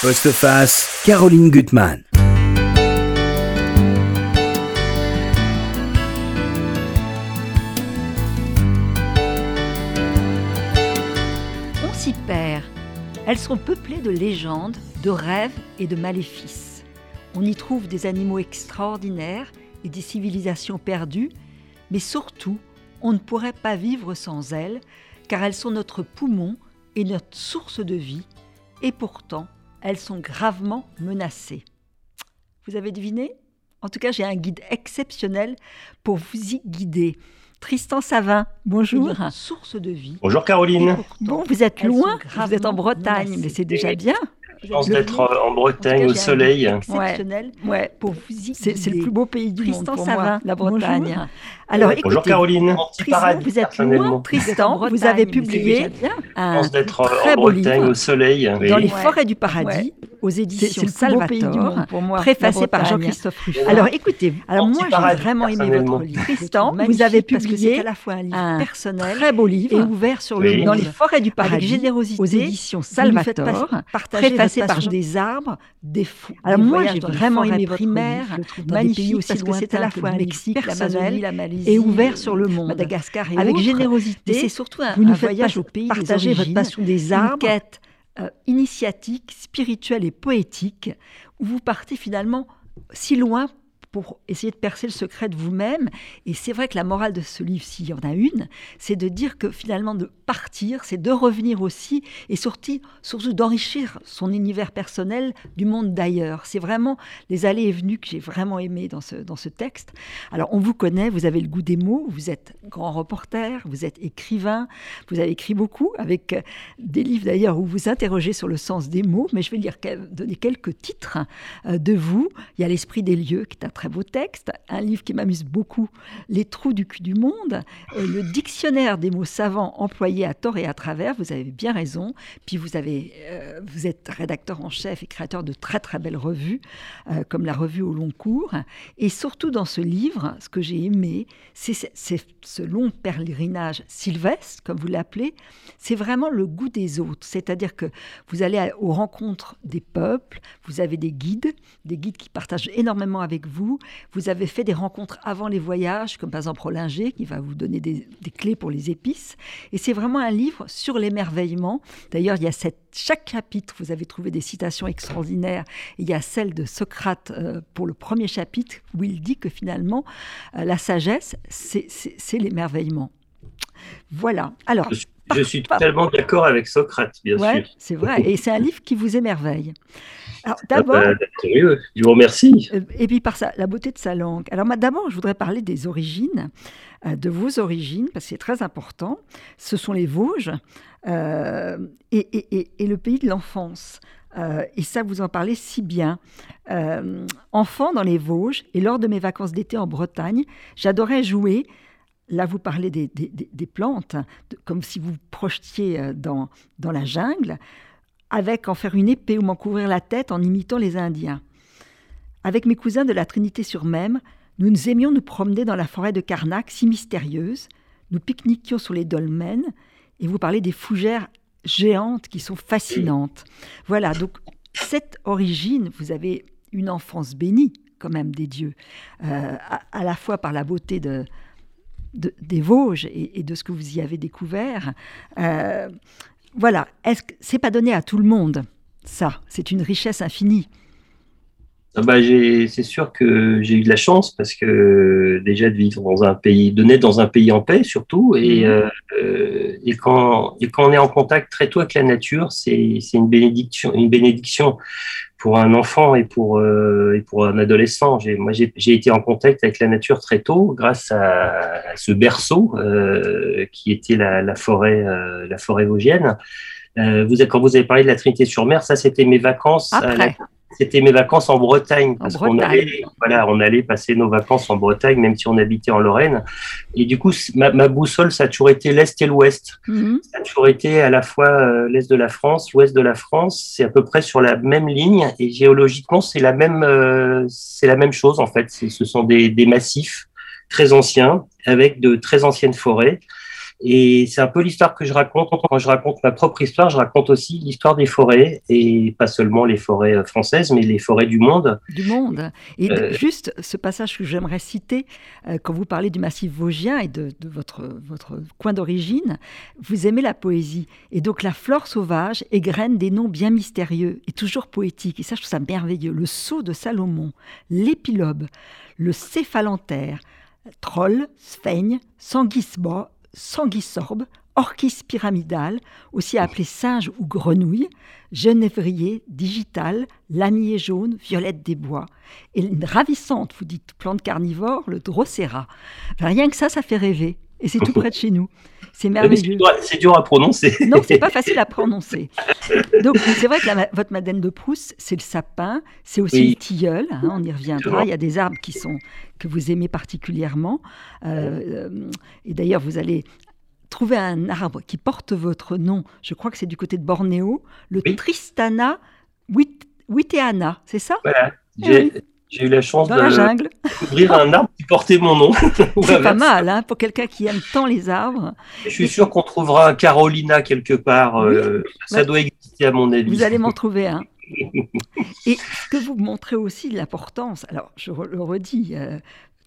Postface, Caroline Gutmann. On s'y perd. Elles sont peuplées de légendes, de rêves et de maléfices. On y trouve des animaux extraordinaires et des civilisations perdues, mais surtout, on ne pourrait pas vivre sans elles, car elles sont notre poumon et notre source de vie, et pourtant, elles sont gravement menacées. Vous avez deviné? En tout cas, j'ai un guide exceptionnel pour vous y guider. Tristan Savin, bonjour. Source de vie. Bonjour Caroline. Bon, vous êtes loin, vous êtes en Bretagne, mais c'est déjà bien. Chance d'être en Bretagne au soleil. Exceptionnel. Ouais. Pour vous y C'est c'est le plus beau pays du Tristan monde pour Savin, moi, la Bretagne. Bonjour. Alors, Bonjour écoutez, Caroline. Tristan, vous êtes loin, Tristan, vous avez publié un très en beau Bretagne livre au soleil. Oui. dans les Ouais. forêts du paradis Ouais. aux éditions c'est le plus beau pays du Salvator, monde pour moi. préfacé par. Jean-Christophe Ruffin. Alors écoutez, alors moi j'ai vraiment aimé votre livre. Tristan, vous avez publié c'est à la fois un livre personnel très beau livre et ouvert sur le monde. dans les forêts du paradis générosité aux éditions vous nous faites Salvator, pas- partager préfacé votre par des arbres, des fous. Alors des moi, j'ai vraiment aimé votre des magnifique pays aussi parce que c'est à la fois le un Mexique, l'Amazonie, l'Amazonie, la Malaisie, et ouvert sur le monde, Madagascar et avec autres. générosité. C'est surtout un, vous nous un faites voyage au pays partager votre passion des une arbres. quête euh, initiatique, spirituelle et poétique, où vous partez finalement si loin pour essayer de percer le secret de vous-même. Et c'est vrai que la morale de ce livre, s'il y en a une, c'est de dire que finalement de partir, c'est de revenir aussi et surtout, surtout d'enrichir son univers personnel du monde d'ailleurs. C'est vraiment les allées et venues que j'ai vraiment aimé dans ce, dans ce texte. Alors on vous connaît, vous avez le goût des mots, vous êtes grand reporter, vous êtes écrivain, vous avez écrit beaucoup avec euh, des livres d'ailleurs où vous interrogez sur le sens des mots, mais je vais quel- donner quelques titres euh, de vous. Il y a L'Esprit des lieux, qui est un très beau texte, un livre qui m'amuse beaucoup, Les trous du cul du monde, euh, le dictionnaire des mots savants employés à tort et à travers, vous avez bien raison. Puis vous, avez, euh, vous êtes rédacteur en chef et créateur de très très belles revues, euh, comme la revue au long cours. Et surtout dans ce livre, ce que j'ai aimé, c'est ce long pèlerinage sylvestre, comme vous l'appelez, c'est vraiment le goût des autres. C'est-à-dire que vous allez aux rencontres des peuples, vous avez des guides, des guides qui partagent énormément avec vous. Vous avez fait des rencontres avant les voyages, comme par exemple Rollinger, qui va vous donner des, des clés pour les épices. Et c'est vraiment un livre sur l'émerveillement. D'ailleurs, il y a cette, chaque chapitre, vous avez trouvé des citations extraordinaires. Il y a celle de Socrate euh, pour le premier chapitre, où il dit que finalement, euh, la sagesse, c'est l'émerveillement. Voilà. Alors, Je suis totalement d'accord avec Socrate, bien ouais, sûr. c'est vrai. Et c'est un livre qui vous émerveille. Alors, Ah d'abord, bah. Je vous remercie. euh, et puis par la beauté de sa langue. Alors d'abord, je voudrais parler des origines, euh, de vos origines, parce que c'est très important. Ce sont les Vosges euh, et, et- et- et le pays de l'enfance. Euh, et ça, vous en parlez si bien. Enfant dans les Vosges, et lors de mes vacances d'été en Bretagne, j'adorais jouer. Là, vous parlez des, des- des- des plantes, de- comme si vous projetiez dans, dans la jungle, avec en faire une épée ou m'en couvrir la tête en imitant les Indiens. Avec mes cousins de la Trinité-sur-Même, nous nous aimions nous promener dans la forêt de Carnac, si mystérieuse. Nous pique-niquions sur les dolmens et vous parlez des fougères géantes qui sont fascinantes. Voilà, donc cette origine, vous avez une enfance bénie quand même des dieux, euh, à, la fois par la beauté de, de- des Vosges et, et de ce que vous y avez découvert. Euh, voilà, est-ce que c'est pas donné à tout le monde ça C'est une richesse infinie. Ah bah, c'est sûr que j'ai eu de la chance parce que déjà de vivre dans un pays, de naître dans un pays en paix surtout, et, Mhm. euh, euh, et, quand, et quand on est en contact très tôt avec la nature, c'est une bénédiction, une bénédiction pour un enfant et pour, euh, et pour un adolescent. Moi, j'ai été en contact avec la nature très tôt grâce à, à ce berceau euh, qui était la, la forêt, la forêt vosgienne. Vous, quand vous avez parlé de la Trinité-sur-Mer, ça c'était mes vacances. à la- Après, c'était mes vacances en Bretagne parce qu'on allait, voilà, on allait passer nos vacances en Bretagne, même si on habitait en Lorraine. Et du coup, ma, ma boussole, ça a toujours été l'est et l'ouest. Mhm. Ça a toujours été à la fois euh, l'est de la France, l'ouest de la France. C'est à peu près sur la même ligne et géologiquement, c'est la même, euh, c'est la même chose en fait. Ce sont des, des massifs très anciens avec de très anciennes forêts. Et c'est un peu l'histoire que je raconte. Quand je raconte ma propre histoire, je raconte aussi l'histoire des forêts, et pas seulement les forêts euh, françaises, mais les forêts du monde. Du monde. Et euh, juste ce passage que j'aimerais citer, euh, quand vous parlez du massif vosgien et de, votre, votre coin d'origine, vous aimez la poésie. Et donc la flore sauvage égrène des noms bien mystérieux et toujours poétiques. Et ça, je trouve ça merveilleux. Le sceau de Salomon, l'épilobe, le céphalanthère, troll, sphaigne, sanguisba, sanguisorbe, orchis pyramidal, aussi appelé singe ou grenouille, genévrier, digital, lanier jaune, violette des bois. Et une ravissante, vous dites, plante carnivore, le drosera. rien que ça, ça fait rêver. Et c'est tout près de chez nous. C'est merveilleux. C'est dur, à prononcer. Non, c'est pas facile à prononcer. Donc, c'est vrai que votre Madeleine de Proust, c'est le sapin, c'est aussi le tilleul. Hein, on y reviendra. Il y a des arbres qui sont que vous aimez particulièrement. Euh, euh, et d'ailleurs, vous allez trouver un arbre qui porte votre nom. Je crois que c'est du côté de Bornéo, le Tristana witeana, c'est ça? Voilà. Eh j'ai eu la chance de découvrir un arbre qui portait mon nom. C'est pas mal, hein, pour quelqu'un qui aime tant les arbres. Je suis sûr qu'on trouvera un Carolina quelque part. Euh, ça doit exister à mon avis. Vous allez m'en trouver un. Et ce que vous montrez aussi l'importance, alors je le redis, euh,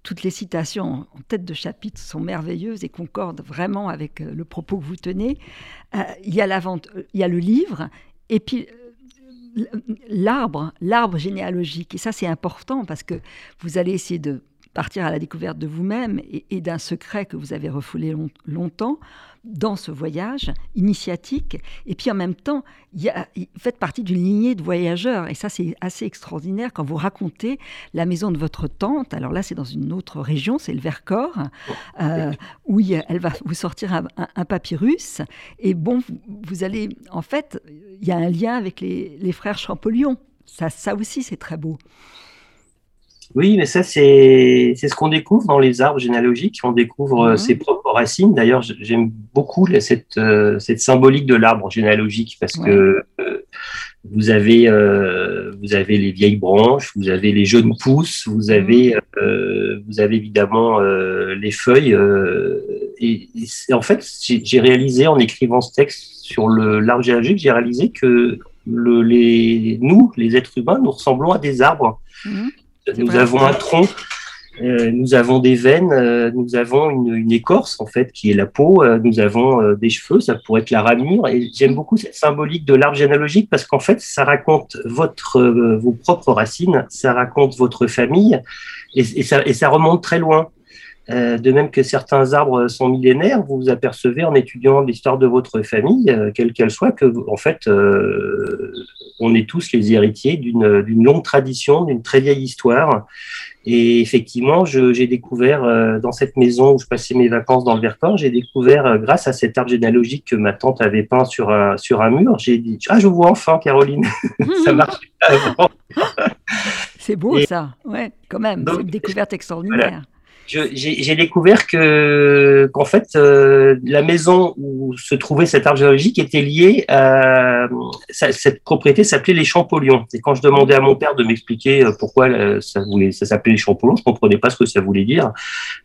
toutes les citations en tête de chapitre sont merveilleuses et concordent vraiment avec euh, le propos que vous tenez. il, y a la il y a le livre, et puis l'arbre, l'arbre généalogique. Et ça, c'est important parce que vous allez essayer de partir à la découverte de vous-même et, d'un secret que vous avez refoulé longtemps dans ce voyage initiatique. Et puis en même temps, y a, faites partie d'une lignée de voyageurs. Et ça, c'est assez extraordinaire quand vous racontez la maison de votre tante. Alors là, c'est dans une autre région, c'est le Vercors, euh, où elle va vous sortir un, papyrus. Et bon, vous, allez, en fait, il y a un lien avec les, les frères Champollion. Ça, ça aussi, c'est très beau. Oui, mais ça, c'est ce qu'on découvre dans les arbres généalogiques. On découvre euh, mhm. ses propres racines. D'ailleurs, j'aime beaucoup cette, euh, cette symbolique de l'arbre généalogique parce que euh, vous, avez, vous avez les vieilles branches, vous avez les jeunes pousses, vous mhm. avez, vous avez évidemment les feuilles. et, en fait, j'ai réalisé en écrivant ce texte sur l'arbre généalogique, j'ai réalisé que le, les, nous, les êtres humains, nous ressemblons à des arbres. Mhm. Nous avons un tronc, euh, nous avons des veines, euh, nous avons une, écorce en fait qui est la peau, euh, nous avons des cheveux, ça pourrait être la ramure. Et j'aime beaucoup cette symbolique de l'arbre généalogique parce qu'en fait, ça raconte votre, vos propres racines, ça raconte votre famille et, ça, et ça remonte très loin. De même que certains arbres sont millénaires, vous vous apercevez en étudiant l'histoire de votre famille, quelle qu'elle soit, que en fait, on est tous les héritiers d'une longue tradition, d'une très vieille histoire. Et effectivement, j'ai découvert euh, dans cette maison où je passais mes vacances dans le Vercors, j'ai découvert, euh, grâce à cet arbre généalogique que ma tante avait peint sur un, sur un mur, j'ai dit Ah, je vois enfin, Caroline Ça marche. C'est beau ça, ouais, quand même, c'est une découverte extraordinaire j'ai découvert que qu'en fait euh, la maison où se trouvait cet arbre géologique était liée à cette propriété s'appelait les Champollions. Et quand je demandais à mon père de m'expliquer euh, pourquoi euh, ça s'appelait les Champollions, je comprenais pas ce que ça voulait dire.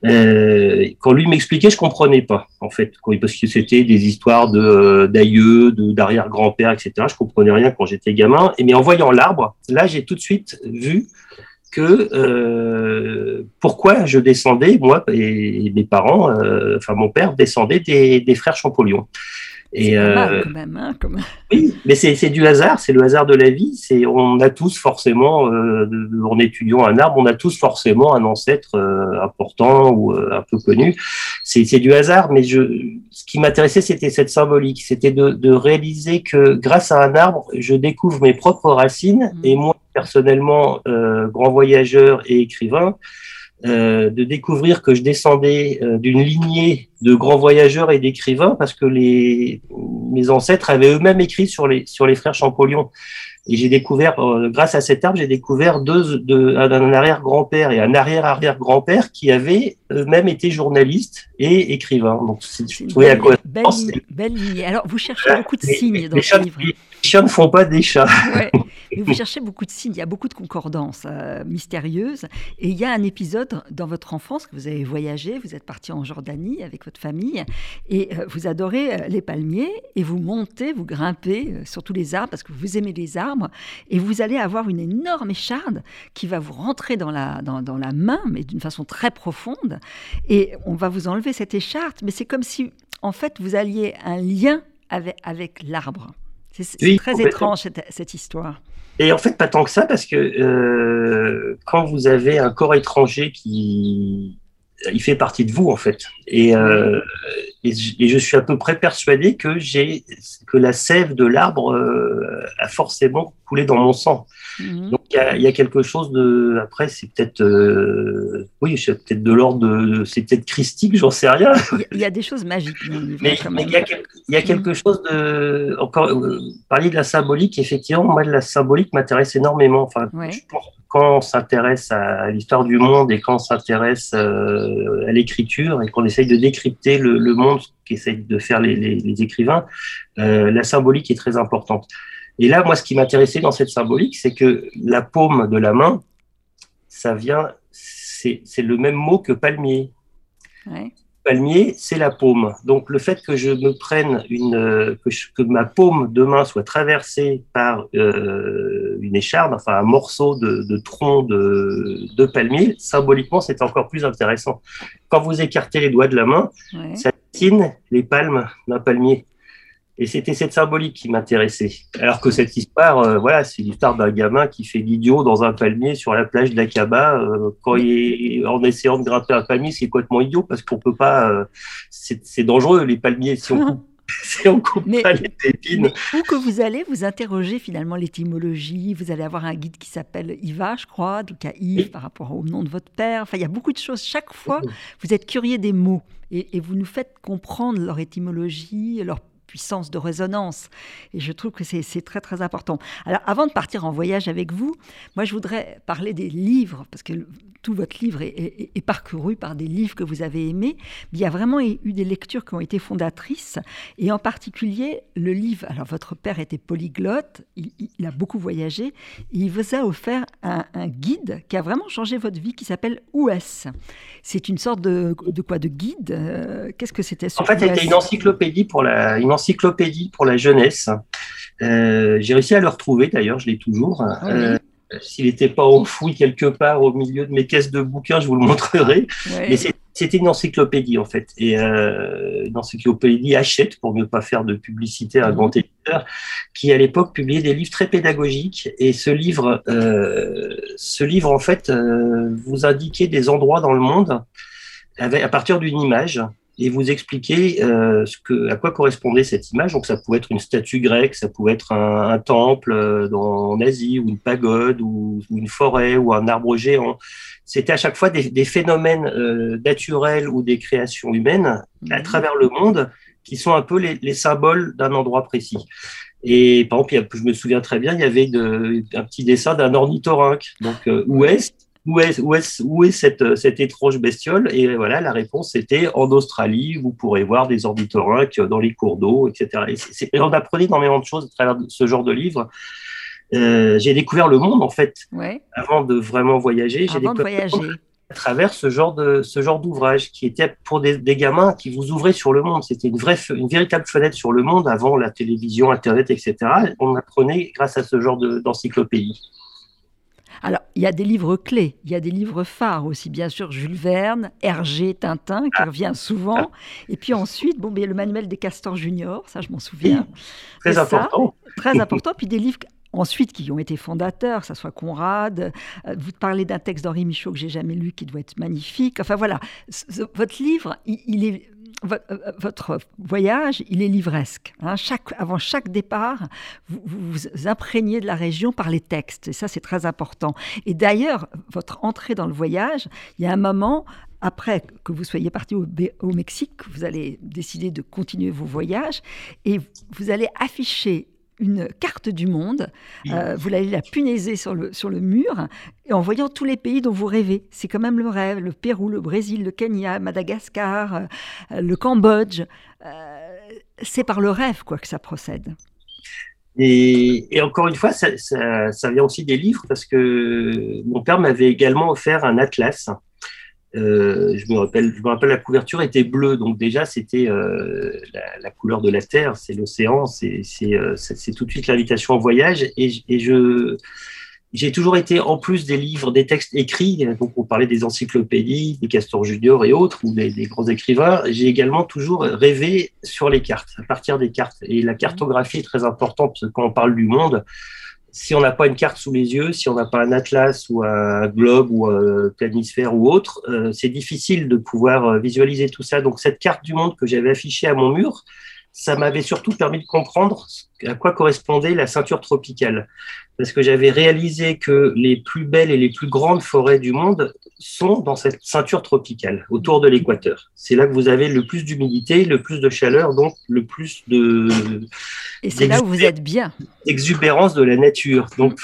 Quand lui m'expliquait, je comprenais pas en fait, parce que c'était des histoires de d'aïeux, de d'arrière grand-père, etc. Je comprenais rien quand j'étais gamin. Mais en voyant l'arbre, là j'ai tout de suite vu que euh, pourquoi je descendais, moi et mes parents, euh, enfin mon père descendait des, des frères Champollion. Et euh, quand même, hein, Oui, mais c'est du hasard, c'est le hasard de la vie. C'est on a tous forcément, en étudiant un arbre, on a tous forcément un ancêtre important ou un peu connu. C'est du hasard, mais je, ce qui m'intéressait, c'était cette symbolique, c'était de, de, réaliser que grâce à un arbre, je découvre mes propres racines mmh. et moi personnellement, grand voyageur et écrivain, euh, de découvrir que je descendais euh, d'une lignée de grands voyageurs et d'écrivains parce que les, mes ancêtres avaient eux-mêmes écrit sur les, sur les frères Champollion. Et j'ai découvert, euh, grâce à cet arbre, j'ai découvert deux, un arrière-grand-père et un arrière-arrière-grand-père qui avaient eux-mêmes été journalistes et écrivains. Donc, c'est, belle, belle, lignée. Alors, vous cherchez beaucoup de signes dans ce livre chiens ne font pas des chats. vous cherchez beaucoup de signes, il y a beaucoup de concordances euh, mystérieuses. Et il y a un épisode dans votre enfance que vous avez voyagé, vous êtes parti en Jordanie avec votre famille, et euh, vous adorez euh, les palmiers, et vous montez, vous grimpez sur tous les arbres parce que vous aimez les arbres, et vous allez avoir une énorme écharde qui va vous rentrer dans la, dans, dans la main, mais d'une façon très profonde. Et on va vous enlever cette écharde, mais c'est comme si, en fait, vous alliez un lien avec, avec l'arbre. C'est très étrange cette, cette, histoire. Et en fait, pas tant que ça, parce que euh, quand vous avez un corps étranger qui, il fait partie de vous en fait. Et, euh, et, je suis à peu près persuadé que j'ai que la sève de l'arbre euh, a forcément coulé dans mon sang. Mhm. Donc il y, a quelque chose de. Après, c'est peut-être. Euh, oui, c'est peut-être de l'ordre de. C'est peut-être christique, j'en sais rien. Il y, a des choses magiques Mais il y, a quelque chose de. Encore, euh, parler de la symbolique, effectivement, moi, la symbolique m'intéresse énormément. Enfin, quand on s'intéresse à l'histoire du monde et quand on s'intéresse euh, à l'écriture et qu'on essaye de décrypter le, monde qu'essayent de faire les, les écrivains, la symbolique est très importante. Et là, moi, ce qui m'intéressait dans cette symbolique, c'est que la paume de la main, ça vient, c'est le même mot que palmier. Palmier, c'est la paume. Donc, le fait que je me prenne une, que, ma paume de main soit traversée par euh, une écharde, enfin un morceau de, tronc de, palmier, symboliquement, c'est encore plus intéressant. Quand vous écartez les doigts de la main, ça dessine les palmes d'un palmier. Et c'était cette symbolique qui m'intéressait. Alors que cette histoire, euh, voilà, c'est l'histoire d'un gamin qui fait l'idiot dans un palmier sur la plage d'Akaba. Euh, quand il est en essayant de grimper un palmier, c'est complètement idiot parce qu'on peut pas. Euh, c'est dangereux les palmiers si on coupe. Si on coupe pas les épines. où que vous allez, vous interrogez finalement l'étymologie. Vous allez avoir un guide qui s'appelle Iva, je crois, donc à Yves par rapport au nom de votre père. Enfin, il y a beaucoup de choses. Chaque fois, vous êtes curieux des mots et, et vous nous faites comprendre leur étymologie, leur puissance de résonance. Et je trouve que c'est très très important. Alors avant de partir en voyage avec vous, moi je voudrais parler des livres, parce que tout votre livre est, parcouru par des livres que vous avez aimés. Il y a vraiment eu des lectures qui ont été fondatrices, et en particulier le livre, alors votre père était polyglotte, il, a beaucoup voyagé, il vous a offert un, guide qui a vraiment changé votre vie, qui s'appelle OUS. C'est une sorte de, de, quoi De guide euh, Qu'est-ce que c'était En fait, c'était une encyclopédie pour la, une encyclopédie pour la jeunesse. Euh, j'ai réussi à le retrouver d'ailleurs, je l'ai toujours. Ah euh, s'il n'était pas enfoui quelque part au milieu de mes caisses de bouquins, je vous le montrerai. Mais c'était une encyclopédie en fait, et euh, une encyclopédie Hachette pour ne pas faire de publicité à un grand éditeur, qui à l'époque publiait des livres très pédagogiques. Et ce livre, ce livre en fait, vous indiquait des endroits dans le monde à partir d'une image et vous expliquer euh, ce que, à quoi correspondait cette image. Donc ça pouvait être une statue grecque, ça pouvait être un, temple euh, dans, en Asie, ou une pagode, ou, une forêt, ou un arbre géant. C'était à chaque fois des, des phénomènes euh, naturels ou des créations humaines à mhm. travers le monde qui sont un peu les, les symboles d'un endroit précis. Et par exemple, je me souviens très bien, il y avait de, un petit dessin d'un ornithorynque. Donc, euh, où est où est, où est, où est cette, cette, étrange bestiole Et voilà, la réponse était en Australie, vous pourrez voir des ornithorynques dans les cours d'eau, etc. Et, on apprenait énormément de choses à travers ce genre de livre. Euh, j'ai découvert le monde, en fait, avant de vraiment voyager. J'ai découvert voyager. à travers ce genre de ce genre d'ouvrage qui était pour des, des, gamins qui vous ouvraient sur le monde. C'était une vraie, une véritable fenêtre sur le monde avant la télévision, Internet, etc. On apprenait grâce à ce genre d'encyclopédie. Alors, il y a des livres clés, il y a des livres phares aussi, bien sûr, Jules Verne, Hergé, Tintin, qui revient souvent. Et puis ensuite, bon, le manuel des castors juniors, ça je m'en souviens. Très important. très important. Puis des livres ensuite qui ont été fondateurs, que ce soit Conrad. Euh, vous parlez d'un texte d'Henri Michaud que j'ai jamais lu, qui doit être magnifique. Enfin voilà, votre livre, il est euh, euh, votre voyage, il est livresque. Hein. Avant chaque départ, vous, vous imprégnez de la région par les textes. Et ça, c'est très important. Et d'ailleurs, votre entrée dans le voyage, il y a un moment, après que vous soyez parti au, au, Mexique, vous allez décider de continuer vos voyages et vous allez afficher une carte du monde, euh, vous allez la punaiser sur le, sur le mur, et en voyant tous les pays dont vous rêvez. C'est quand même le rêve, le Pérou, le Brésil, le Kenya, Madagascar, euh, le Cambodge. Euh, c'est par le rêve quoi que ça procède. Et, encore une fois, ça, vient aussi des livres parce que mon père m'avait également offert un atlas. Euh, je, me rappelle, je me rappelle, la couverture était bleue, donc déjà c'était euh, la, couleur de la terre, c'est l'océan, c'est euh, tout de suite l'invitation au voyage. Et, je, j'ai toujours été, en plus des livres, des textes écrits, donc on parlait des encyclopédies, des Castor Junior et autres, ou des, grands écrivains, j'ai également toujours rêvé sur les cartes, à partir des cartes. Et la cartographie est très importante quand on parle du monde. Si on n'a pas une carte sous les yeux, si on n'a pas un atlas ou un globe ou un planisphère ou autre, euh, c'est difficile de pouvoir euh, visualiser tout ça. Donc cette carte du monde que j'avais affichée à mon mur, ça m'avait surtout permis de comprendre à quoi correspondait la ceinture tropicale. Parce que j'avais réalisé que les plus belles et les plus grandes forêts du monde sont dans cette ceinture tropicale, autour de l'équateur. C'est là que vous avez le plus d'humidité, le plus de chaleur, donc le plus de... Et c'est là où vous êtes bien. Exubérance de la nature. Donc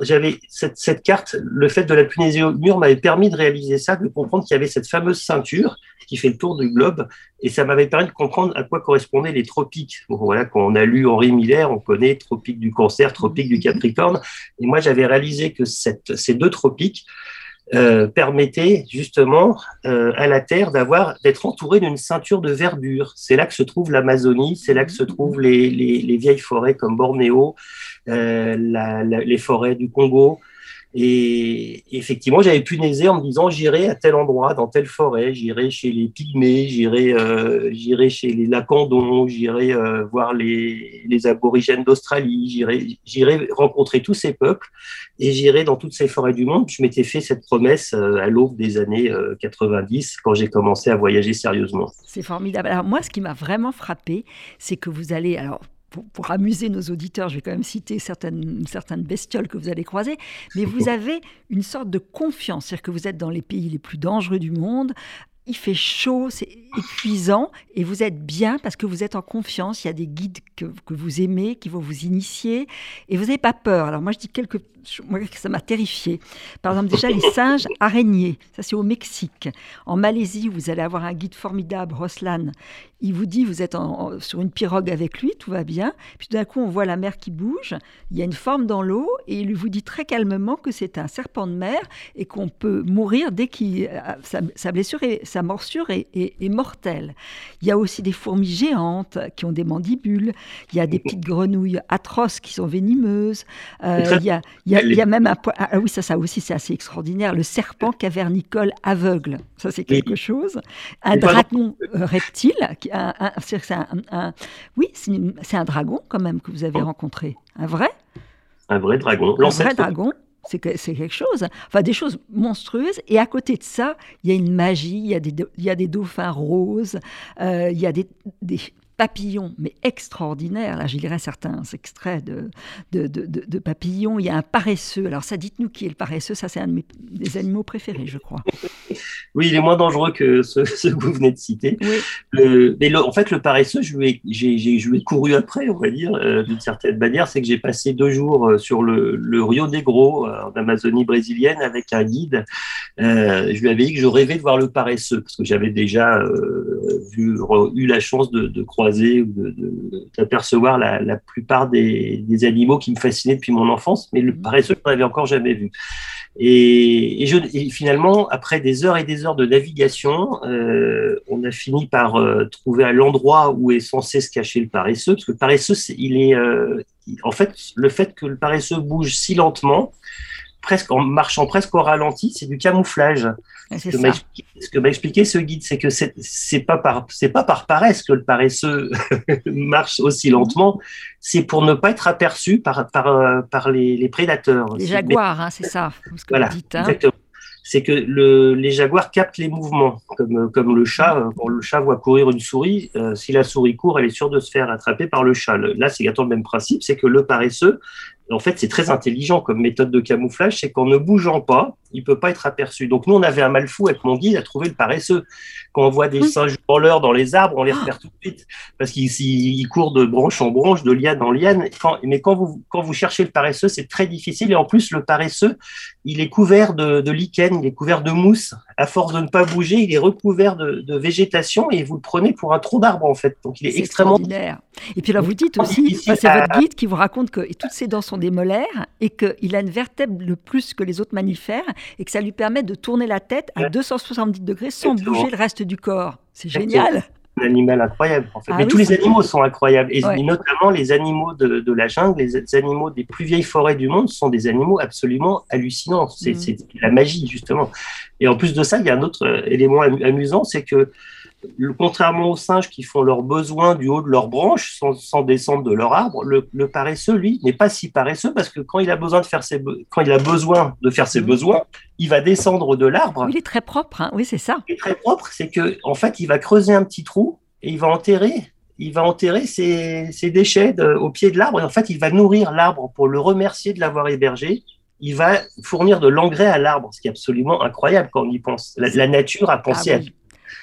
j'avais cette, cette, carte, le fait de la punaiser au mur m'avait permis de réaliser ça, de comprendre qu'il y avait cette fameuse ceinture qui fait le tour du globe. Et ça m'avait permis de comprendre à quoi correspondaient les tropiques. voilà, quand on a lu Henri Miller, on connaît tropique du cancer, tropique du capricorne. Et moi, j'avais réalisé que ces deux tropiques euh, permettaient justement euh, à la Terre d'avoir d'être entourée d'une ceinture de verdure. C'est là que se trouve l'Amazonie, c'est là que se trouvent les, les, les, vieilles forêts comme Bornéo, euh, les forêts du Congo, et effectivement, j'avais pu naiser en me disant j'irai à tel endroit, dans telle forêt, j'irai chez les pygmées, j'irai euh, chez les lacandons, j'irai euh, voir les, les aborigènes d'Australie, j'irai j'irai rencontrer tous ces peuples et j'irai dans toutes ces forêts du monde. Je m'étais fait cette promesse euh, à l'aube des années 90 quand j'ai commencé à voyager sérieusement. C'est formidable. Alors moi, ce qui m'a vraiment frappé, c'est que vous allez alors pour, amuser nos auditeurs, je vais quand même citer certaines, certaines bestioles que vous allez croiser, mais vous avez une sorte de confiance, c'est-à-dire que vous êtes dans les pays les plus dangereux du monde, il fait chaud, c'est épuisant, et vous êtes bien parce que vous êtes en confiance. Il y a des guides que, que vous aimez, qui vont vous initier, et vous n'avez pas peur. Alors moi, je dis quelque moi, ça m'a terrifié. Par exemple, déjà les singes araignées, ça c'est au Mexique. En Malaisie, vous allez avoir un guide formidable, Roslan. Il vous dit, vous êtes sur une pirogue avec lui, tout va bien. Puis d'un coup, on voit la mer qui bouge, il y a une forme dans l'eau, et il vous dit très calmement que c'est un serpent de mer et qu'on peut mourir dès qu'il euh, sa, blessure et sa morsure est, mortelle. Il y a aussi des fourmis géantes qui ont des mandibules. Il y a des petites grenouilles atroces qui sont venimeuses. Euh, il y a, il y a même un ah, ah oui, ça, ça aussi, c'est assez extraordinaire. Le serpent cavernicole aveugle. Ça, c'est quelque chose. Un dragon euh, reptile. c'est un, oui, c'est un dragon quand même que vous avez rencontré. Un vrai? Un vrai dragon. Un vrai dragon c'est quelque chose. Enfin, des choses monstrueuses. Et à côté de ça, il y a une magie, il y a des, il y a des dauphins roses, euh, il y a des, des, papillons, mais extraordinaires. Là, je lirai certains extraits de, de, de, papillons. Il y a un paresseux. Alors, ça, dites-nous qui est le paresseux. Ça, c'est un de mes des animaux préférés, je crois. Oui, il est moins dangereux que ce, que vous venez de citer. Le, mais en fait, le paresseux, je lui ai, j'ai, je lui ai couru après, on va dire, euh, d'une certaine manière. C'est que j'ai passé deux jours euh, sur le, le Rio Negro, euh, en Amazonie brésilienne, avec un guide. je lui avais dit que je rêvais de voir le paresseux, parce que j'avais déjà vu, eu la chance de, de croiser ou d'apercevoir la, la, plupart des, animaux qui me fascinaient depuis mon enfance, mais le mhm. paresseux, je n'avais encore jamais vu. Et, je, finalement, après des heures et des heures de navigation, euh, on a fini par euh, trouver à l'endroit où est censé se cacher le paresseux, parce que le paresseux, il est, euh, en fait, le fait que le paresseux bouge si lentement, presque en marchant presque au ralenti, c'est du camouflage. Ce que m'a expliqué ce guide, c'est que c'est pas par c'est pas par paresse que le paresseux marche aussi lentement, c'est pour ne pas être aperçu par par, par les, prédateurs. Les jaguars, hein, c'est ça. Ce que voilà, dites, hein. exactement. C'est que le, les jaguars captent les mouvements, comme, comme le chat. Euh, quand le chat voit courir une souris, euh, si la souris court, elle est sûre de se faire attraper par le chat. Là, c'est exactement le même principe, c'est que le paresseux, en fait, c'est très intelligent comme méthode de camouflage, c'est qu'en ne bougeant pas, il peut pas être aperçu. Donc nous, on avait un mal fou avec mon guide à trouver le paresseux. Quand on voit des singes branleurs dans les arbres, on les repère tout de suite parce qu'ils courent de branche en branche, de liane en liane. mais quand vous, quand vous cherchez le paresseux, c'est très difficile. Et en plus, le paresseux, il est couvert de, de lichen, il est couvert de mousse. À force de ne pas bouger, il est recouvert de, de végétation et vous le prenez pour un trou d'arbre en fait. Donc il est, extrêmement. Et puis là, vous dites aussi, c'est votre guide qui vous raconte que toutes ses dents sont des molaires et qu'il a une vertèbre le plus que les autres mammifères et que ça lui permet de tourner la tête à 270 degrés sans bouger le reste du corps. C'est génial. Un animal incroyable, en fait. Ah Mais tous les animaux sont incroyables. Et notamment les animaux de, la jungle, les animaux des plus vieilles forêts du monde sont des animaux absolument hallucinants. C'est mm. la magie, justement. Et en plus de ça, il y a un autre euh, élément amusant, c'est que contrairement aux singes qui font leurs besoins du haut de leurs branches sans, descendre de leur arbre, le, paresseux, lui, n'est pas si paresseux parce que quand il a besoin de faire ses, quand il a besoin de faire ses mmh. besoins, il va descendre de l'arbre. Il est très propre, hein. oui, c'est ça. Il est très propre, c'est que en fait, il va creuser un petit trou et il va enterrer il va enterrer ses, déchets au pied de l'arbre et en fait, il va nourrir l'arbre pour le remercier de l'avoir hébergé. Il va fournir de l'engrais à l'arbre, ce qui est absolument incroyable quand on y pense. La, nature a pensé ah à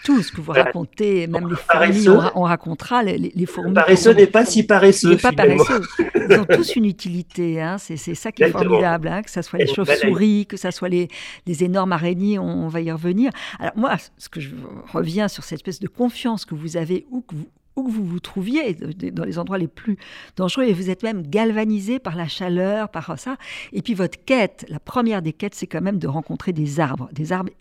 tout ce que vous racontez, même les fourmis, on, racontera les, les fourmis. Le paresseux n'est pas si paresseux. Pas paresseux. Ils ont tous une utilité, hein. c'est ça qui est formidable, hein. que ce soit les chauves-souris, que ce soit les, les, énormes araignées, on, va y revenir. Alors moi, ce que je reviens sur cette espèce de confiance que vous avez, ou que vous, où que vous vous trouviez, dans les endroits les plus dangereux, et vous êtes même galvanisé par la chaleur, par ça. Et puis votre quête, la première des quêtes, c'est quand même de rencontrer des arbres, des arbres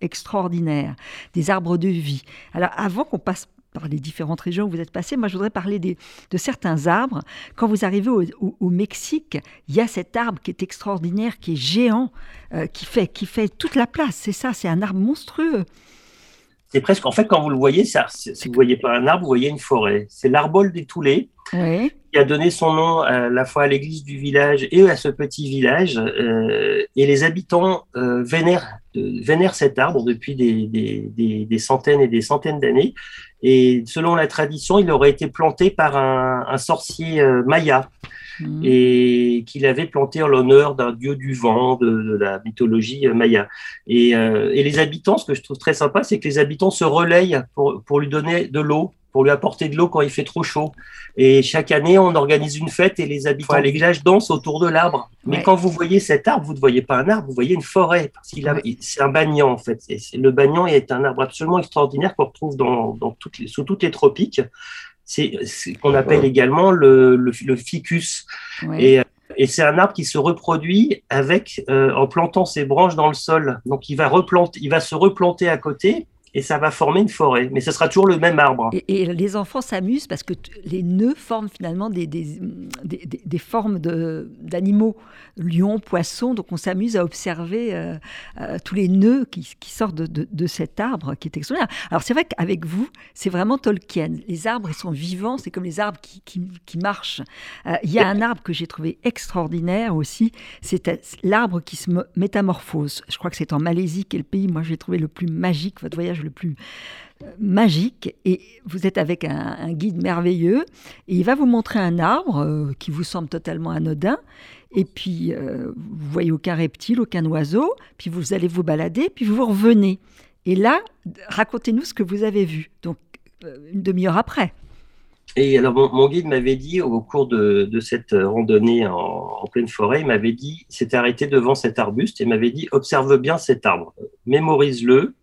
extraordinaires, des arbres de vie. Alors avant qu'on passe par les différentes régions où vous êtes passé. Moi, je voudrais parler des, de certains arbres. Quand vous arrivez au, Mexique, il y a cet arbre qui est extraordinaire, qui est géant, euh, qui, fait, qui fait toute la place. C'est ça, c'est un arbre monstrueux c'est presque, en fait, quand vous le voyez, ça, si vous ne voyez pas un arbre, vous voyez une forêt. C'est l'arbole des Toulés qui a donné son nom à la fois à l'église du village et à ce petit village. Euh, et les habitants euh, vénèrent, vénèrent, cet arbre depuis des, des, des, centaines et des centaines d'années. Et selon la tradition, il aurait été planté par un, un sorcier euh, maya. Mmh. et qu'il avait planté en l'honneur d'un dieu du vent de, la mythologie maya. Et, euh, et, les habitants, ce que je trouve très sympa, c'est que les habitants se relayent pour, pour lui donner de l'eau pour lui apporter de l'eau quand il fait trop chaud. Et chaque année, on organise une fête et les habitants à l'église dansent autour de l'arbre. Mais quand vous voyez cet arbre, vous ne voyez pas un arbre, vous voyez une forêt. Parce qu'il a, c'est un banyan en fait. Et le banyan est un arbre absolument extraordinaire qu'on retrouve dans, dans toutes les, sous toutes les tropiques c'est ce qu'on appelle également le, le, ficus. Et, et c'est un arbre qui se reproduit avec euh, en plantant ses branches dans le sol. Donc il va replanter, il va se replanter à côté et ça va former une forêt. Mais ce sera toujours le même arbre. Et, les enfants s'amusent parce que les nœuds forment finalement des, des, des, formes d'animaux, lions, poissons. Donc on s'amuse à observer euh, euh, tous les nœuds qui, sortent de, de, cet arbre qui est extraordinaire. Alors c'est vrai qu'avec vous, c'est vraiment Tolkien. Les arbres, ils sont vivants, c'est comme les arbres qui, qui, qui marchent. Euh, il y a un arbre que j'ai trouvé extraordinaire aussi, c'est l'arbre qui se métamorphose. Je crois que c'est en Malaisie qui est le pays, moi j'ai trouvé le plus magique. Votre voyage le plus euh, magique et vous êtes avec un, guide merveilleux et il va vous montrer un arbre euh, qui vous semble totalement anodin et puis euh, vous voyez aucun reptile, aucun oiseau, puis vous allez vous balader, puis vous revenez. Et là, racontez-nous ce que vous avez vu. Donc une demi-heure après. Et alors, mon, guide m'avait dit, au cours de, cette randonnée en, pleine forêt, il m'avait dit, s'était arrêté devant cet arbuste et m'avait dit, observe bien cet arbre, mémorise-le,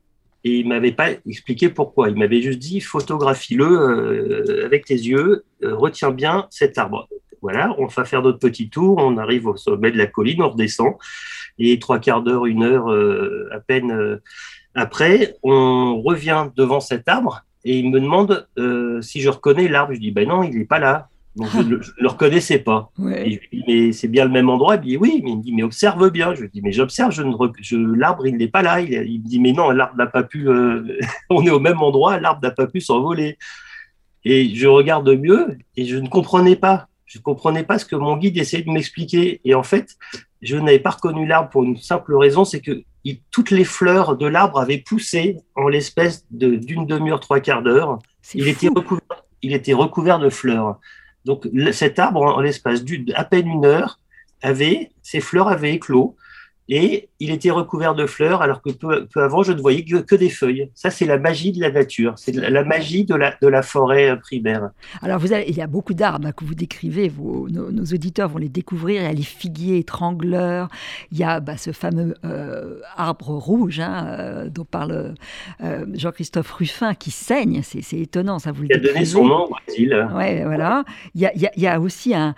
et il m'avait pas expliqué pourquoi. Il m'avait juste dit photographie-le euh, avec tes yeux, euh, retiens bien cet arbre. Voilà, on va faire notre petit tour, on arrive au sommet de la colline, on redescend, et trois quarts d'heure, une heure euh, à peine après, on revient devant cet arbre et il me demande si je reconnais l'arbre. Je dis ben non, il n'est pas là je ne le, reconnaissais pas. mais c'est bien le même endroit? Il me dit oui, mais il me dit mais observe bien. Je lui dis mais j'observe, je ne l'arbre il n'est pas là. Il, me dit mais non, l'arbre n'a pas pu. Euh, on est au même endroit, l'arbre n'a pas pu s'envoler. Et je regarde mieux et je ne comprenais pas. Je ne comprenais pas ce que mon guide essayait de m'expliquer. Et en fait, je n'avais pas reconnu l'arbre pour une simple raison, c'est que toutes les fleurs de l'arbre avaient poussé en l'espèce d'une demi-heure, trois quarts d'heure. Il était, recouvert, il était recouvert de fleurs. Donc cet arbre, en l'espace d'à peine une heure, avait, ses fleurs avaient éclos et il était recouvert de fleurs, alors que peu, avant, je ne voyais que, des feuilles. Ça, c'est la magie de la nature, c'est la, magie de la, de la forêt euh, primaire. Alors, vous il y a beaucoup d'arbres que vous décrivez, nos, auditeurs vont les découvrir. Il y a les figuiers étrangleurs, il y a bah, ce fameux euh, arbre rouge hein, euh, dont parle Jean-Christophe Ruffin qui saigne, c'est étonnant, ça vous le Il a donné son nom Brésil. Oui, voilà. Il y a, il y a aussi un,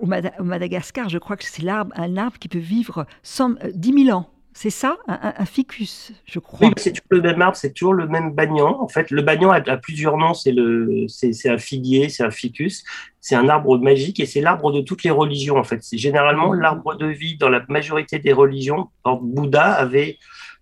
au Madagascar, je crois que c'est un arbre qui peut vivre sans 10 000 ans. C'est ça, un, ficus, je crois. Oui, c'est toujours le même arbre, c'est toujours le même bagnan. En fait, le bagnan a, plusieurs noms. C'est le, c'est un figuier, c'est un ficus, c'est un arbre magique et c'est l'arbre de toutes les religions. En fait, c'est généralement mmh. l'arbre de vie dans la majorité des religions. Bouddha avait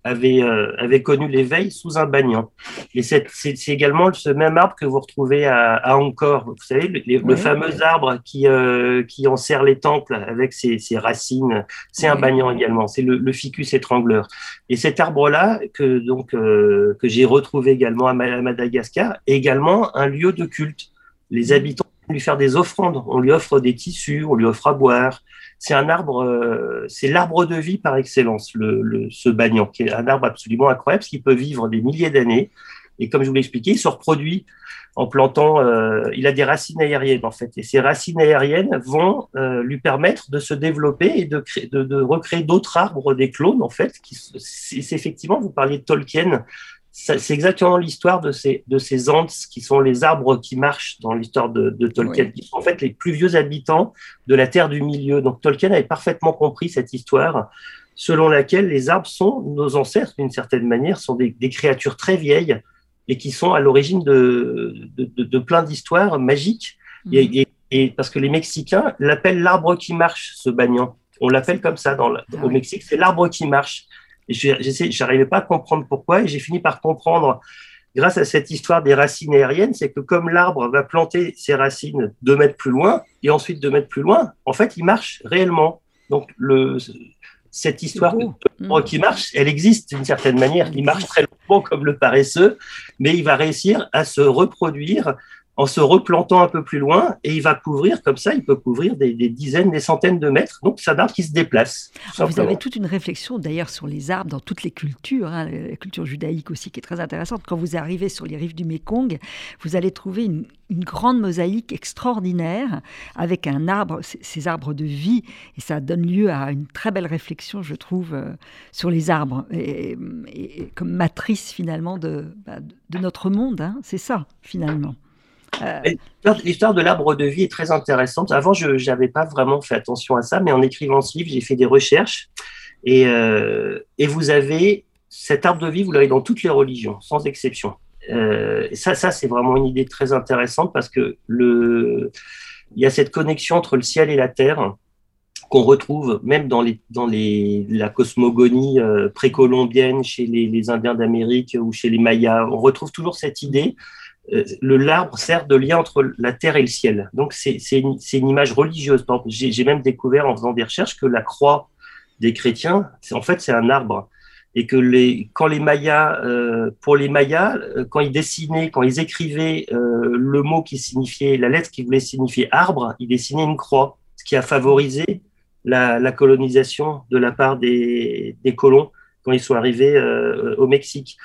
avait, euh, avait connu l'éveil sous un banyan. Et c'est également ce même arbre que vous retrouvez à, à Angkor. Vous savez, le, fameux arbre qui, euh, qui enserre les temples avec ses, ses racines, c'est un banyan également. C'est le, le, ficus étrangleur. Et cet arbre-là, que, donc, euh, que j'ai retrouvé également à Madagascar, est également un lieu de culte. Les habitants lui faire des offrandes. On lui offre des tissus, on lui offre à boire. C'est un arbre, euh, c'est l'arbre de vie par excellence, le, ce bagnan, qui est un arbre absolument incroyable, parce qu'il peut vivre des milliers d'années. Et comme je vous l'ai expliqué, il se reproduit en plantant. Euh, il a des racines aériennes en fait, et ces racines aériennes vont euh, lui permettre de se développer et de, de, de recréer d'autres arbres, des clones en fait. C'est effectivement, vous parliez de Tolkien c'est exactement l'histoire de ces, de ces ants qui sont les arbres qui marchent dans l'histoire de, de, Tolkien, qui sont en fait les plus vieux habitants de la Terre du Milieu. Donc Tolkien avait parfaitement compris cette histoire selon laquelle les arbres sont nos ancêtres d'une certaine manière, sont des, des, créatures très vieilles et qui sont à l'origine de, de, de, plein d'histoires magiques. Mhm. et, et, parce que les Mexicains l'appellent l'arbre qui marche, ce bagnan. On l'appelle comme ça dans ah au Mexique, c'est l'arbre qui marche. Et je n'arrivais pas à comprendre pourquoi. Et j'ai fini par comprendre, grâce à cette histoire des racines aériennes, c'est que comme l'arbre va planter ses racines deux mètres plus loin, et ensuite deux mètres plus loin, en fait, il marche réellement. Donc, le, cette histoire de qui marche, elle existe d'une certaine manière. Il marche très lentement comme le paresseux, mais il va réussir à se reproduire en se replantant un peu plus loin et il va couvrir comme ça, il peut couvrir des, dizaines, des centaines de mètres. Donc c'est un arbre qui se déplace. vous avez toute une réflexion d'ailleurs sur les arbres dans toutes les cultures, hein, la culture judaïque aussi qui est très intéressante. Quand vous arrivez sur les rives du Mékong, vous allez trouver une, grande mosaïque extraordinaire avec un arbre, ces arbres de vie, et ça donne lieu à une très belle réflexion, je trouve, euh, sur les arbres, et, comme matrice finalement de, bah, de notre monde. Hein. c'est ça finalement. L'histoire de l'arbre de vie est très intéressante. Avant, je n'avais pas vraiment fait attention à ça, mais en écrivant ce livre, j'ai fait des recherches. Et, euh, et, vous avez cet arbre de vie, vous l'avez dans toutes les religions, sans exception. Euh, ça, ça c'est vraiment une idée très intéressante parce que le, il y a cette connexion entre le ciel et la terre qu'on retrouve même dans, les, dans les, la cosmogonie euh, précolombienne chez les, les Indiens d'Amérique ou chez les Mayas. On retrouve toujours cette idée euh, le l'arbre sert de lien entre la terre et le ciel. Donc c'est une, une, image religieuse. J'ai même découvert en faisant des recherches que la croix des chrétiens, en fait c'est un arbre et que les, quand les Mayas, euh, pour les Mayas, euh, quand ils dessinaient, quand ils écrivaient euh, le mot qui signifiait, la lettre qui voulait signifier arbre, ils dessinaient une croix, ce qui a favorisé la, colonisation de la part des, des colons quand ils sont arrivés euh, au Mexique.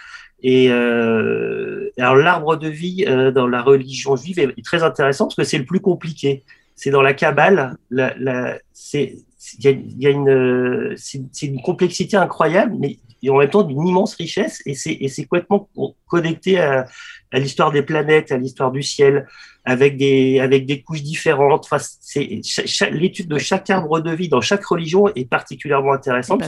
Et euh, alors l'arbre de vie euh, dans la religion juive est, très intéressant parce que c'est le plus compliqué. C'est dans la Kabbale, la, la, c'est il y a, une complexité incroyable, mais en même temps d'une immense richesse et c'est et complètement connecté à, à l'histoire des planètes, à l'histoire du ciel, avec des avec des couches différentes. Enfin, l'étude de chaque arbre de vie dans chaque religion est particulièrement intéressante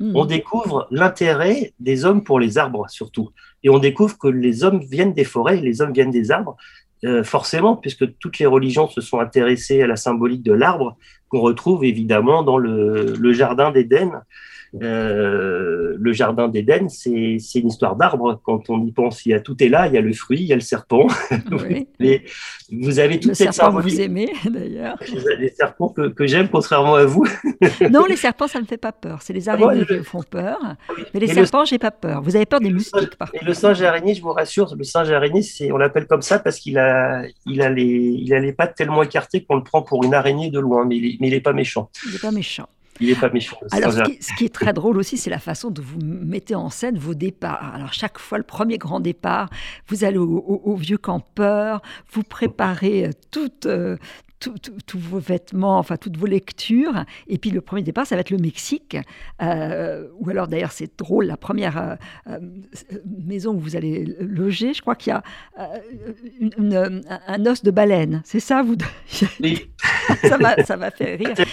on hmm. découvre l'intérêt des hommes pour les arbres surtout. Et on découvre que les hommes viennent des forêts, les hommes viennent des arbres, euh, forcément, puisque toutes les religions se sont intéressées à la symbolique de l'arbre, qu'on retrouve évidemment dans le, le jardin d'Éden. Euh, le jardin d'Éden, c'est une histoire d'arbre. Quand on y pense, il y a tout est là. Il y a le fruit, il y a le serpent. Mais vous avez toute le cette serpent vous aimez d'ailleurs. Les serpents que, que j'aime, contrairement à vous. non, les serpents, ça ne me fait pas peur. C'est les ah araignées qui me font peur. Mais les serpents, j'ai pas peur. Vous avez peur des moustiques, par contre. Et le singe araignée, je vous rassure, le singe araignée, on l'appelle comme ça parce qu'il a, il a les, il a les pattes tellement écartées qu'on le prend pour une araignée de loin. Mais il, mais il est pas méchant. Il n'est pas méchant. Il n'est pas méchant. Alors, ce qui, ce qui, est très drôle aussi, c'est la façon dont vous mettez en scène vos départs. Alors, chaque fois, le premier grand départ, vous allez au, vieux campeur, vous préparez euh, toute, euh, tous vos vêtements, enfin toutes vos lectures. Et puis le premier départ, ça va être le Mexique. Euh, ou alors d'ailleurs, c'est drôle, la première euh, maison où vous allez loger, je crois qu'il y a un os de baleine. C'est ça vous Oui. ça m'a fait rire.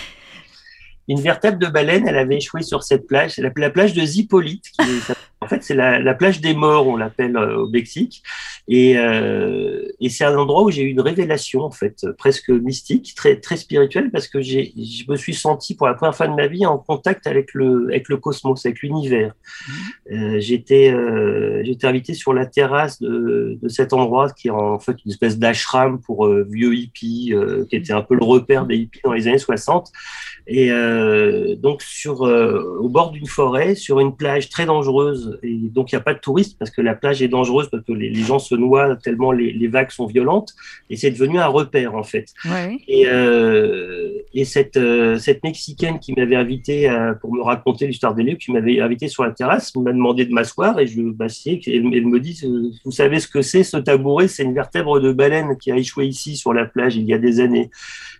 Une vertèbre de baleine, elle avait échoué sur cette plage. La, la, plage de Zipolite, qui est en fait, c'est la, la, plage des morts, on l'appelle euh, au Mexique. Et, euh, et c'est un endroit où j'ai eu une révélation, en fait, presque mystique, très, très spirituelle, parce que j'ai, je me suis senti pour la première fois de ma vie en contact avec le, avec le cosmos, avec l'univers. Mmh. Euh, j'étais, euh, j'étais invité sur la terrasse de, de, cet endroit qui est en fait une espèce d'ashram pour vieux hippies, qui était un peu le repère des hippies dans les années 60. Et donc, sur, au bord d'une forêt, sur une plage très dangereuse, et donc il n'y a pas de touristes parce que la plage est dangereuse parce que les, gens se noient tellement les, vagues sont violentes et c'est devenu un repère en fait. Et, euh, et cette, euh, cette mexicaine qui m'avait invité pour me raconter l'histoire des lieux, qui m'avait invité sur la terrasse, m'a demandé de m'asseoir et je m'assieds et elle, elle, me dit vous savez ce que c'est ce tabouret? C'est une vertèbre de baleine qui a échoué ici sur la plage il y a des années.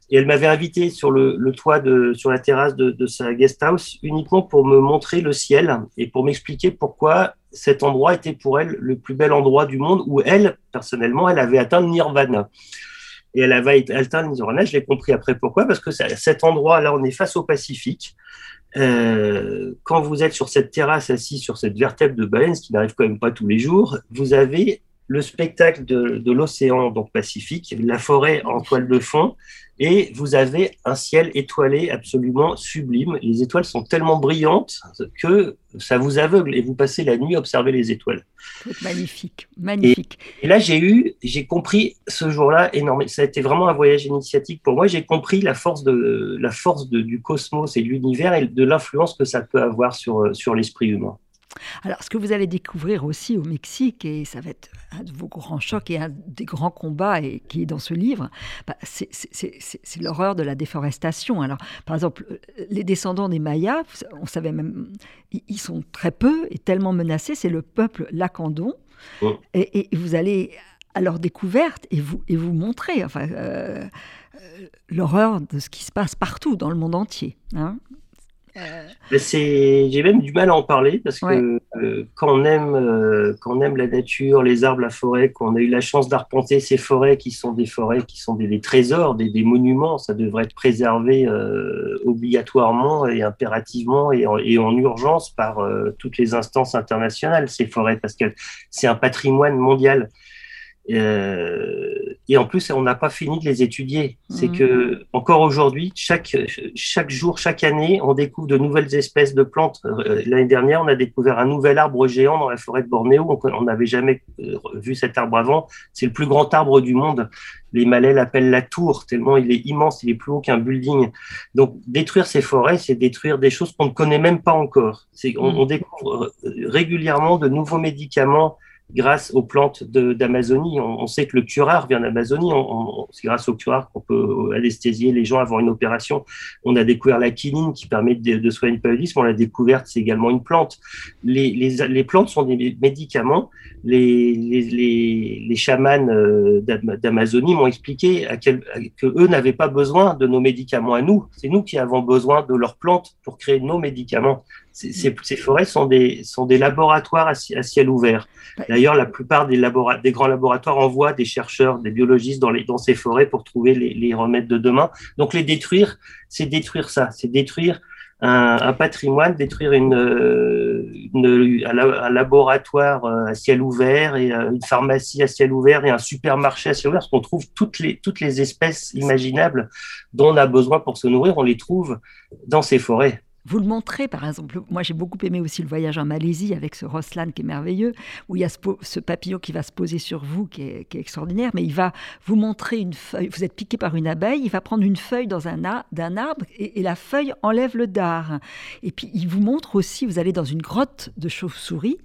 Et elle m'avait invité sur le, toit de, sur la terrasse de, sa guest house uniquement pour me montrer le ciel et pour m'expliquer pourquoi cet endroit était pour elle le plus bel endroit du monde où elle, personnellement, elle avait atteint le nirvana. Et elle avait atteint le nirvana, je l'ai compris après pourquoi, parce que cet endroit-là, on est face au Pacifique. Euh, quand vous êtes sur cette terrasse assis sur cette vertèbre de baleine, ce qui n'arrive quand même pas tous les jours, vous avez le spectacle de, de l'océan donc Pacifique, la forêt en toile de fond, et vous avez un ciel étoilé absolument sublime. Les étoiles sont tellement brillantes que ça vous aveugle et vous passez la nuit à observer les étoiles. Magnifique, magnifique. Et, là, j'ai eu, j'ai compris ce jour-là énormément. Ça a été vraiment un voyage initiatique pour moi. J'ai compris la force de la force de, du cosmos et de l'univers et de l'influence que ça peut avoir sur sur l'esprit humain. Alors, ce que vous allez découvrir aussi au Mexique, et ça va être un de vos grands chocs et un des grands combats et, qui est dans ce livre, bah, c'est l'horreur de la déforestation. Alors, par exemple, les descendants des Mayas, on savait même, ils sont très peu et tellement menacés, c'est le peuple Lacandon. Oh. Et, vous allez à leur découverte et vous, et vous montrer enfin, euh, euh, l'horreur de ce qui se passe partout dans le monde entier. Hein euh. J'ai même du mal à en parler parce que euh, quand, on aime, euh, quand on aime la nature, les arbres, la forêt, qu'on a eu la chance d'arpenter ces forêts qui sont des forêts qui sont des, trésors, des, des, monuments, ça devrait être préservé obligatoirement et impérativement et en, et en urgence par toutes les instances internationales, ces forêts, parce que c'est un patrimoine mondial. Euh, et en plus, on n'a pas fini de les étudier. C'est mmh. que encore aujourd'hui, chaque chaque jour, chaque année, on découvre de nouvelles espèces de plantes. Euh, l'année dernière, on a découvert un nouvel arbre géant dans la forêt de Bornéo. On n'avait jamais euh, vu cet arbre avant. C'est le plus grand arbre du monde. Les Malais l'appellent la tour, tellement il est immense, il est plus haut qu'un building. Donc, détruire ces forêts, c'est détruire des choses qu'on ne connaît même pas encore. On, mmh. on découvre régulièrement de nouveaux médicaments grâce aux plantes d'Amazonie. On, sait que le curare vient d'Amazonie. C'est grâce au curare qu'on peut anesthésier les gens avant une opération. On a découvert la quinine qui permet de, de soigner le paludisme. On l'a découverte, c'est également une plante. Les, les, les, plantes sont des médicaments. Les, les, les chamans euh, d'Amazonie m'ont expliqué à quel, que eux n'avaient pas besoin de nos médicaments à nous. C'est nous qui avons besoin de leurs plantes pour créer nos médicaments. Ces, ces, forêts sont des, sont des laboratoires à, ciel ouvert. D'ailleurs, la plupart des, des, grands laboratoires envoient des chercheurs, des biologistes dans, les, dans ces forêts pour trouver les, les remèdes de demain. Donc, les détruire, c'est détruire ça, c'est détruire un, patrimoine, détruire une, une, un, laboratoire euh, à ciel ouvert et euh, une pharmacie à ciel ouvert et un supermarché à ciel ouvert, parce qu'on trouve toutes les, toutes les espèces imaginables dont on a besoin pour se nourrir, on les trouve dans ces forêts. Vous le montrez, par exemple. Moi, j'ai beaucoup aimé aussi le voyage en Malaisie avec ce Roslan qui est merveilleux, où il y a ce, papillon qui va se poser sur vous, qui est, extraordinaire, mais il va vous montrer une feuille. Vous êtes piqué par une abeille, il va prendre une feuille dans un d'un arbre et, la feuille enlève le dard. Et puis, il vous montre aussi, vous allez dans une grotte de chauves-souris,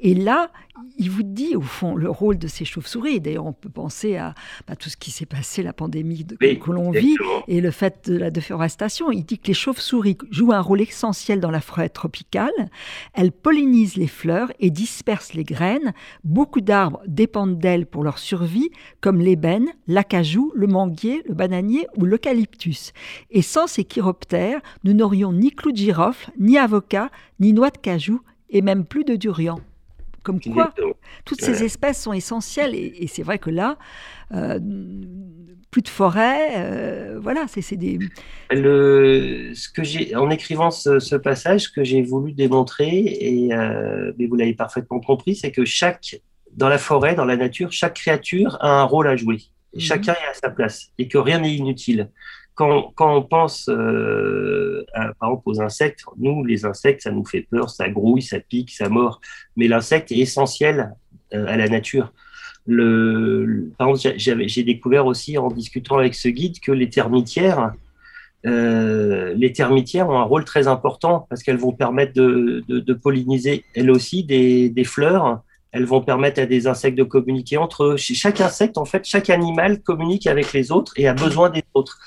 et là, il vous dit, au fond, le rôle de ces chauves-souris. D'ailleurs, on peut penser à, bah, tout ce qui s'est passé, la pandémie de, que l'on vit, et le fait de la déforestation. Il dit que les chauves-souris jouent un rôle essentielle dans la forêt tropicale. Elles pollinisent les fleurs et dispersent les graines. Beaucoup d'arbres dépendent d'elles pour leur survie, comme l'ébène, l'acajou, le manguier, le bananier ou l'eucalyptus. Et sans ces chiroptères, nous n'aurions ni clou de girofle, ni avocat, ni noix de cajou, et même plus de durian. Comme quoi, toutes ces espèces sont essentielles. Et, c'est vrai que là, euh, plus de forêt, euh, voilà, c'est des. Le, ce que j'ai, en écrivant ce, passage, ce que j'ai voulu démontrer, et euh, mais vous l'avez parfaitement compris, c'est que chaque, dans la forêt, dans la nature, chaque créature a un rôle à jouer. Mhm. Chacun est à sa place et que rien n'est inutile quand, quand, on pense, euh, par exemple, aux insectes, nous, les insectes, ça nous fait peur, ça grouille, ça pique, ça mord. Mais l'insecte est essentiel euh, à la nature. Par exemple, j'ai découvert aussi en discutant avec ce guide que les termitières, euh, les termitières ont un rôle très important parce qu'elles vont permettre de, polliniser elles aussi des fleurs elles vont permettre à des insectes de communiquer entre eux. Chaque insecte, en fait, chaque animal communique avec les autres et a besoin des autres.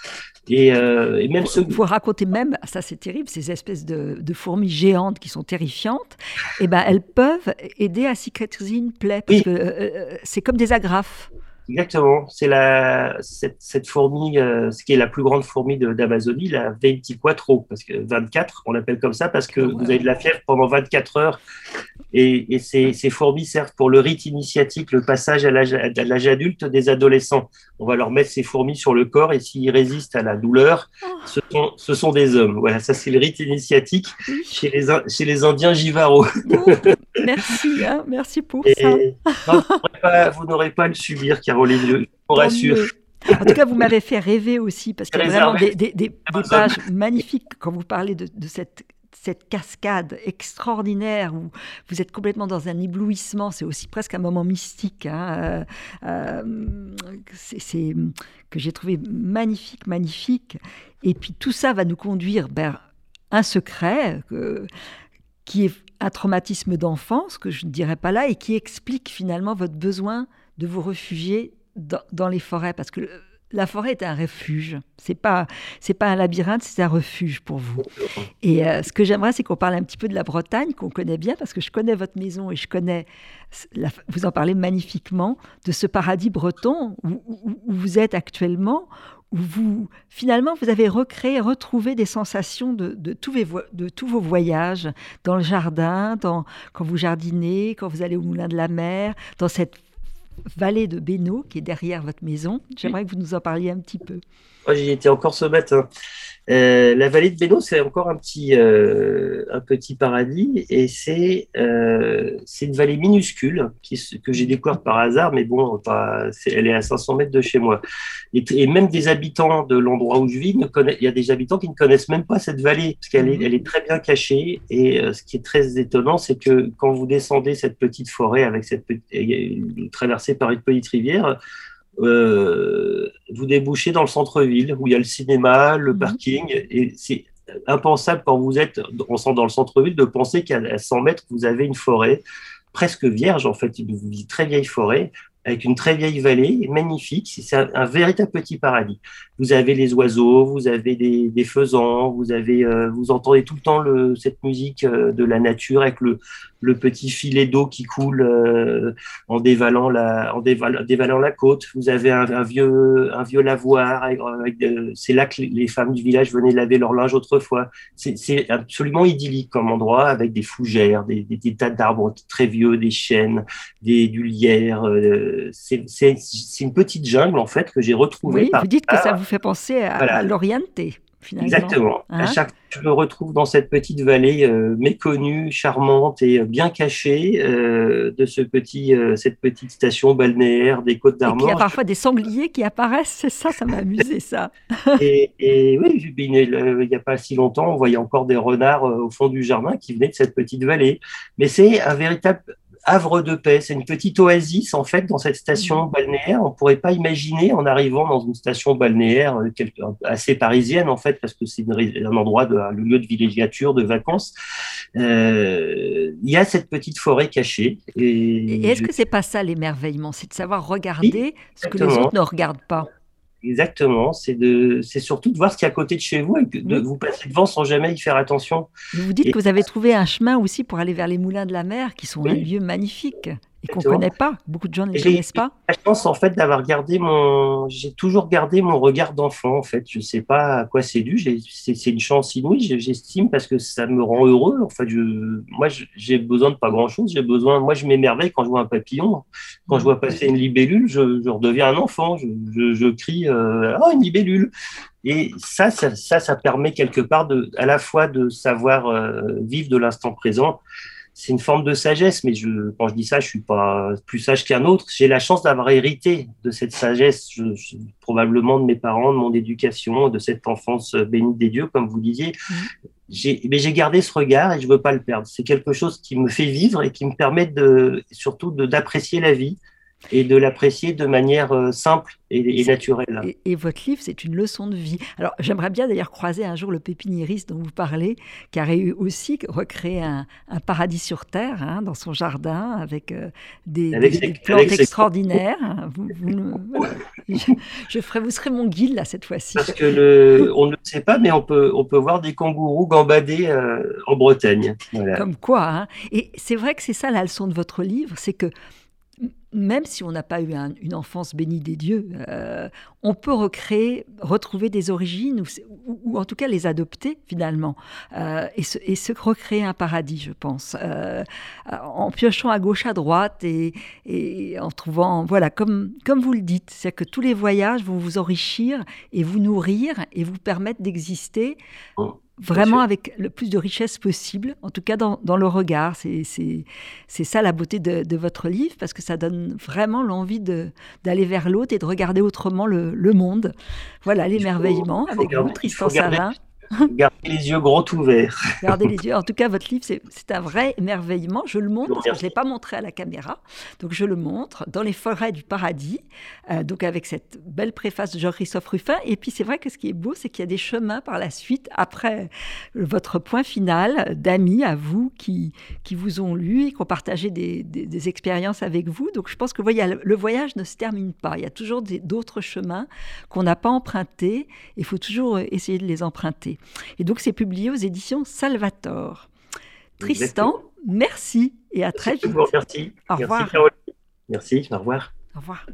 Et, euh, et même ce... Vous racontez même, ça c'est terrible, ces espèces de, de, fourmis géantes qui sont terrifiantes, et eh ben elles peuvent aider à cicatriser une plaie, parce que euh, euh, c'est comme des agrafes. Exactement. C'est la cette, cette fourmi, euh, ce qui est la plus grande fourmi d'Amazonie, la 24, parce que 24, on l'appelle comme ça parce que vous avez de la fièvre pendant 24 heures. Et, et ces, ces, fourmis servent pour le rite initiatique, le passage à l'âge adulte des adolescents. On va leur mettre ces fourmis sur le corps et s'ils résistent à la douleur, oh. ce, sont, ce sont des hommes. Voilà, ça c'est le rite initiatique chez les, chez les Indiens Jivaro. merci, hein, merci pour ça. vous n'aurez pas, pas, à le subir, car je vous rassure. En tout cas, vous m'avez fait rêver aussi, parce qu'il y a vraiment des, des, des, pages magnifiques quand vous parlez de, de cette cette cascade extraordinaire où vous êtes complètement dans un éblouissement, c'est aussi presque un moment mystique. Hein, euh, euh, c'est que j'ai trouvé magnifique, magnifique. Et puis tout ça va nous conduire vers un secret qui est un traumatisme d'enfance que je ne dirais pas là et qui explique finalement votre besoin de vous réfugier dans, les forêts parce que la forêt est un refuge. C'est pas c'est pas un labyrinthe, c'est un refuge pour vous. Et euh, ce que j'aimerais, c'est qu'on parle un petit peu de la Bretagne qu'on connaît bien parce que je connais votre maison et je connais. vous en parlez magnifiquement de ce paradis breton où, vous êtes actuellement, où vous finalement vous avez recréé, retrouvé des sensations de, de, tous, vos, de tous vos voyages dans le jardin, quand vous jardinez, quand vous allez au moulin de la mer, dans cette vallée de Bénaud, qui est derrière votre maison. J'aimerais que vous nous en parliez un petit peu. J'y étais encore ce matin. Euh, la vallée de Bénaud, c'est encore un petit, euh, un petit paradis et c'est euh, une vallée minuscule qui, que j'ai découverte par hasard, mais bon, pas, elle est à 500 mètres de chez moi. Et, et même des habitants de l'endroit où je vis, ne il y a des habitants qui ne connaissent même pas cette vallée parce qu'elle est, mhm. elle est très bien cachée. Et euh, ce qui est très étonnant, c'est que quand vous descendez cette petite forêt avec cette petite, traversée par une petite rivière, euh, vous débouchez dans le centre-ville où il y a le cinéma, le mhm. parking, et c'est impensable quand vous êtes dans le centre-ville de penser qu'à 100 mètres, vous avez une forêt presque vierge, en fait, une très vieille forêt, avec une très vieille vallée, magnifique. C'est un, véritable petit paradis. Vous avez les oiseaux, vous avez des, faisans, vous avez, euh, vous entendez tout le temps cette musique euh, de la nature avec le, petit filet d'eau qui coule euh, en dévalant la, en dévalant, la côte. Vous avez un, vieux, un vieux lavoir. C'est là que les femmes du village venaient laver leur linge autrefois. C'est absolument idyllique comme endroit, avec des fougères, des, des, tas d'arbres très vieux, des chênes, des du lierre. Euh, c'est une petite jungle en fait que j'ai retrouvée. Oui, vous dites que ça vous fait penser à, à l'Orienté. finalement. Exactement. à hein chaque je me retrouve dans cette petite vallée euh, méconnue, charmante et bien cachée euh, de ce petit, euh, cette petite station balnéaire des Côtes d'Armor. Il y a parfois des sangliers qui apparaissent, c'est ça, ça m'a amusé ça. et, et, oui, il n'y a pas si longtemps, on voyait encore des renards au fond du jardin qui venaient de cette petite vallée. Mais c'est un véritable havre de paix. C'est une petite oasis, en fait, dans cette station mmh. balnéaire. On ne pourrait pas imaginer, en arrivant dans une station balnéaire euh, assez parisienne, en fait, parce que c'est un endroit, de, un lieu de villégiature, de vacances. Euh, il y a cette petite forêt cachée. Et, est-ce que c'est pas ça l'émerveillement? C'est de savoir regarder ce que les autres ne regardent pas. Exactement, c'est de, c'est surtout de voir ce qu'il y a à côté de chez vous et de vous passer devant sans jamais y faire attention. Vous dites que vous avez trouvé un chemin aussi pour aller vers les moulins de la mer, qui sont un lieu magnifique et qu'on ne connaît pas. Beaucoup de gens ne les connaissent pas. J'ai la chance en fait d'avoir gardé mon, j'ai toujours gardé mon regard d'enfant en fait. Je sais pas à quoi c'est dû. C'est une chance inouïe, j'estime, parce que ça me rend heureux. En fait, je, moi, j'ai besoin de pas grand chose. J'ai besoin, moi, je m'émerveille quand je vois un papillon, quand je vois passer une libellule, je, redeviens un enfant. Je, je, crie, euh, oh une libellule. Et ça, ça, ça, permet quelque part de, à la fois de savoir euh, vivre de l'instant présent c'est une forme de sagesse, mais je, quand je dis ça, je suis pas plus sage qu'un autre. J'ai la chance d'avoir hérité de cette sagesse, probablement de mes parents, de mon éducation, de cette enfance bénie des dieux, comme vous disiez. Mmh. Mais j'ai gardé ce regard et je veux pas le perdre. C'est quelque chose qui me fait vivre et qui me permet de, surtout d'apprécier la vie, et de l'apprécier de manière euh, simple et, naturelle. Et, votre livre, c'est une leçon de vie. Alors, j'aimerais bien d'ailleurs croiser un jour le pépiniériste dont vous parlez, qui a eu aussi recréé un, paradis sur Terre hein, dans son jardin avec euh, des, plantes extraordinaires. Vous, je, ferai, vous serez mon guide là cette fois-ci. Parce que le, on ne le sait pas, mais on peut, on peut voir des kangourous gambader euh, en Bretagne. Comme quoi. Hein. Et c'est vrai que c'est ça la leçon de votre livre, c'est que même si on n'a pas eu une enfance bénie des dieux, euh, on peut recréer, retrouver des origines, ou, en tout cas les adopter finalement, euh, et, se, recréer un paradis, je pense, euh, en piochant à gauche, à droite, et, en trouvant, voilà, comme, vous le dites, c'est que tous les voyages vont vous enrichir et vous nourrir et vous permettre d'exister. Oh vraiment avec le plus de richesse possible, en tout cas dans, dans le regard. C'est ça la beauté de, de, votre livre, parce que ça donne vraiment l'envie d'aller vers l'autre et de regarder autrement le, le monde. Voilà l'émerveillement avec vous, Tristan Savin. Gardez les yeux grands ouverts. Gardez les yeux. En tout cas, votre livre, c'est un vrai émerveillement. Je le montre, parce que je ne l'ai pas montré à la caméra. Donc, je le montre dans les forêts du paradis, euh, donc avec cette belle préface de Jean-Christophe Ruffin. Et puis, c'est vrai que ce qui est beau, c'est qu'il y a des chemins par la suite, après votre point final, d'amis à vous qui, qui vous ont lu et qui ont partagé des, des, expériences avec vous. Donc, je pense que voyez, le voyage ne se termine pas. Il y a toujours d'autres chemins qu'on n'a pas empruntés. Il faut toujours essayer de les emprunter. Et donc, c'est publié aux éditions Salvator. Tristan, merci et à très vite. Merci. Au revoir. Merci, au revoir. Au revoir.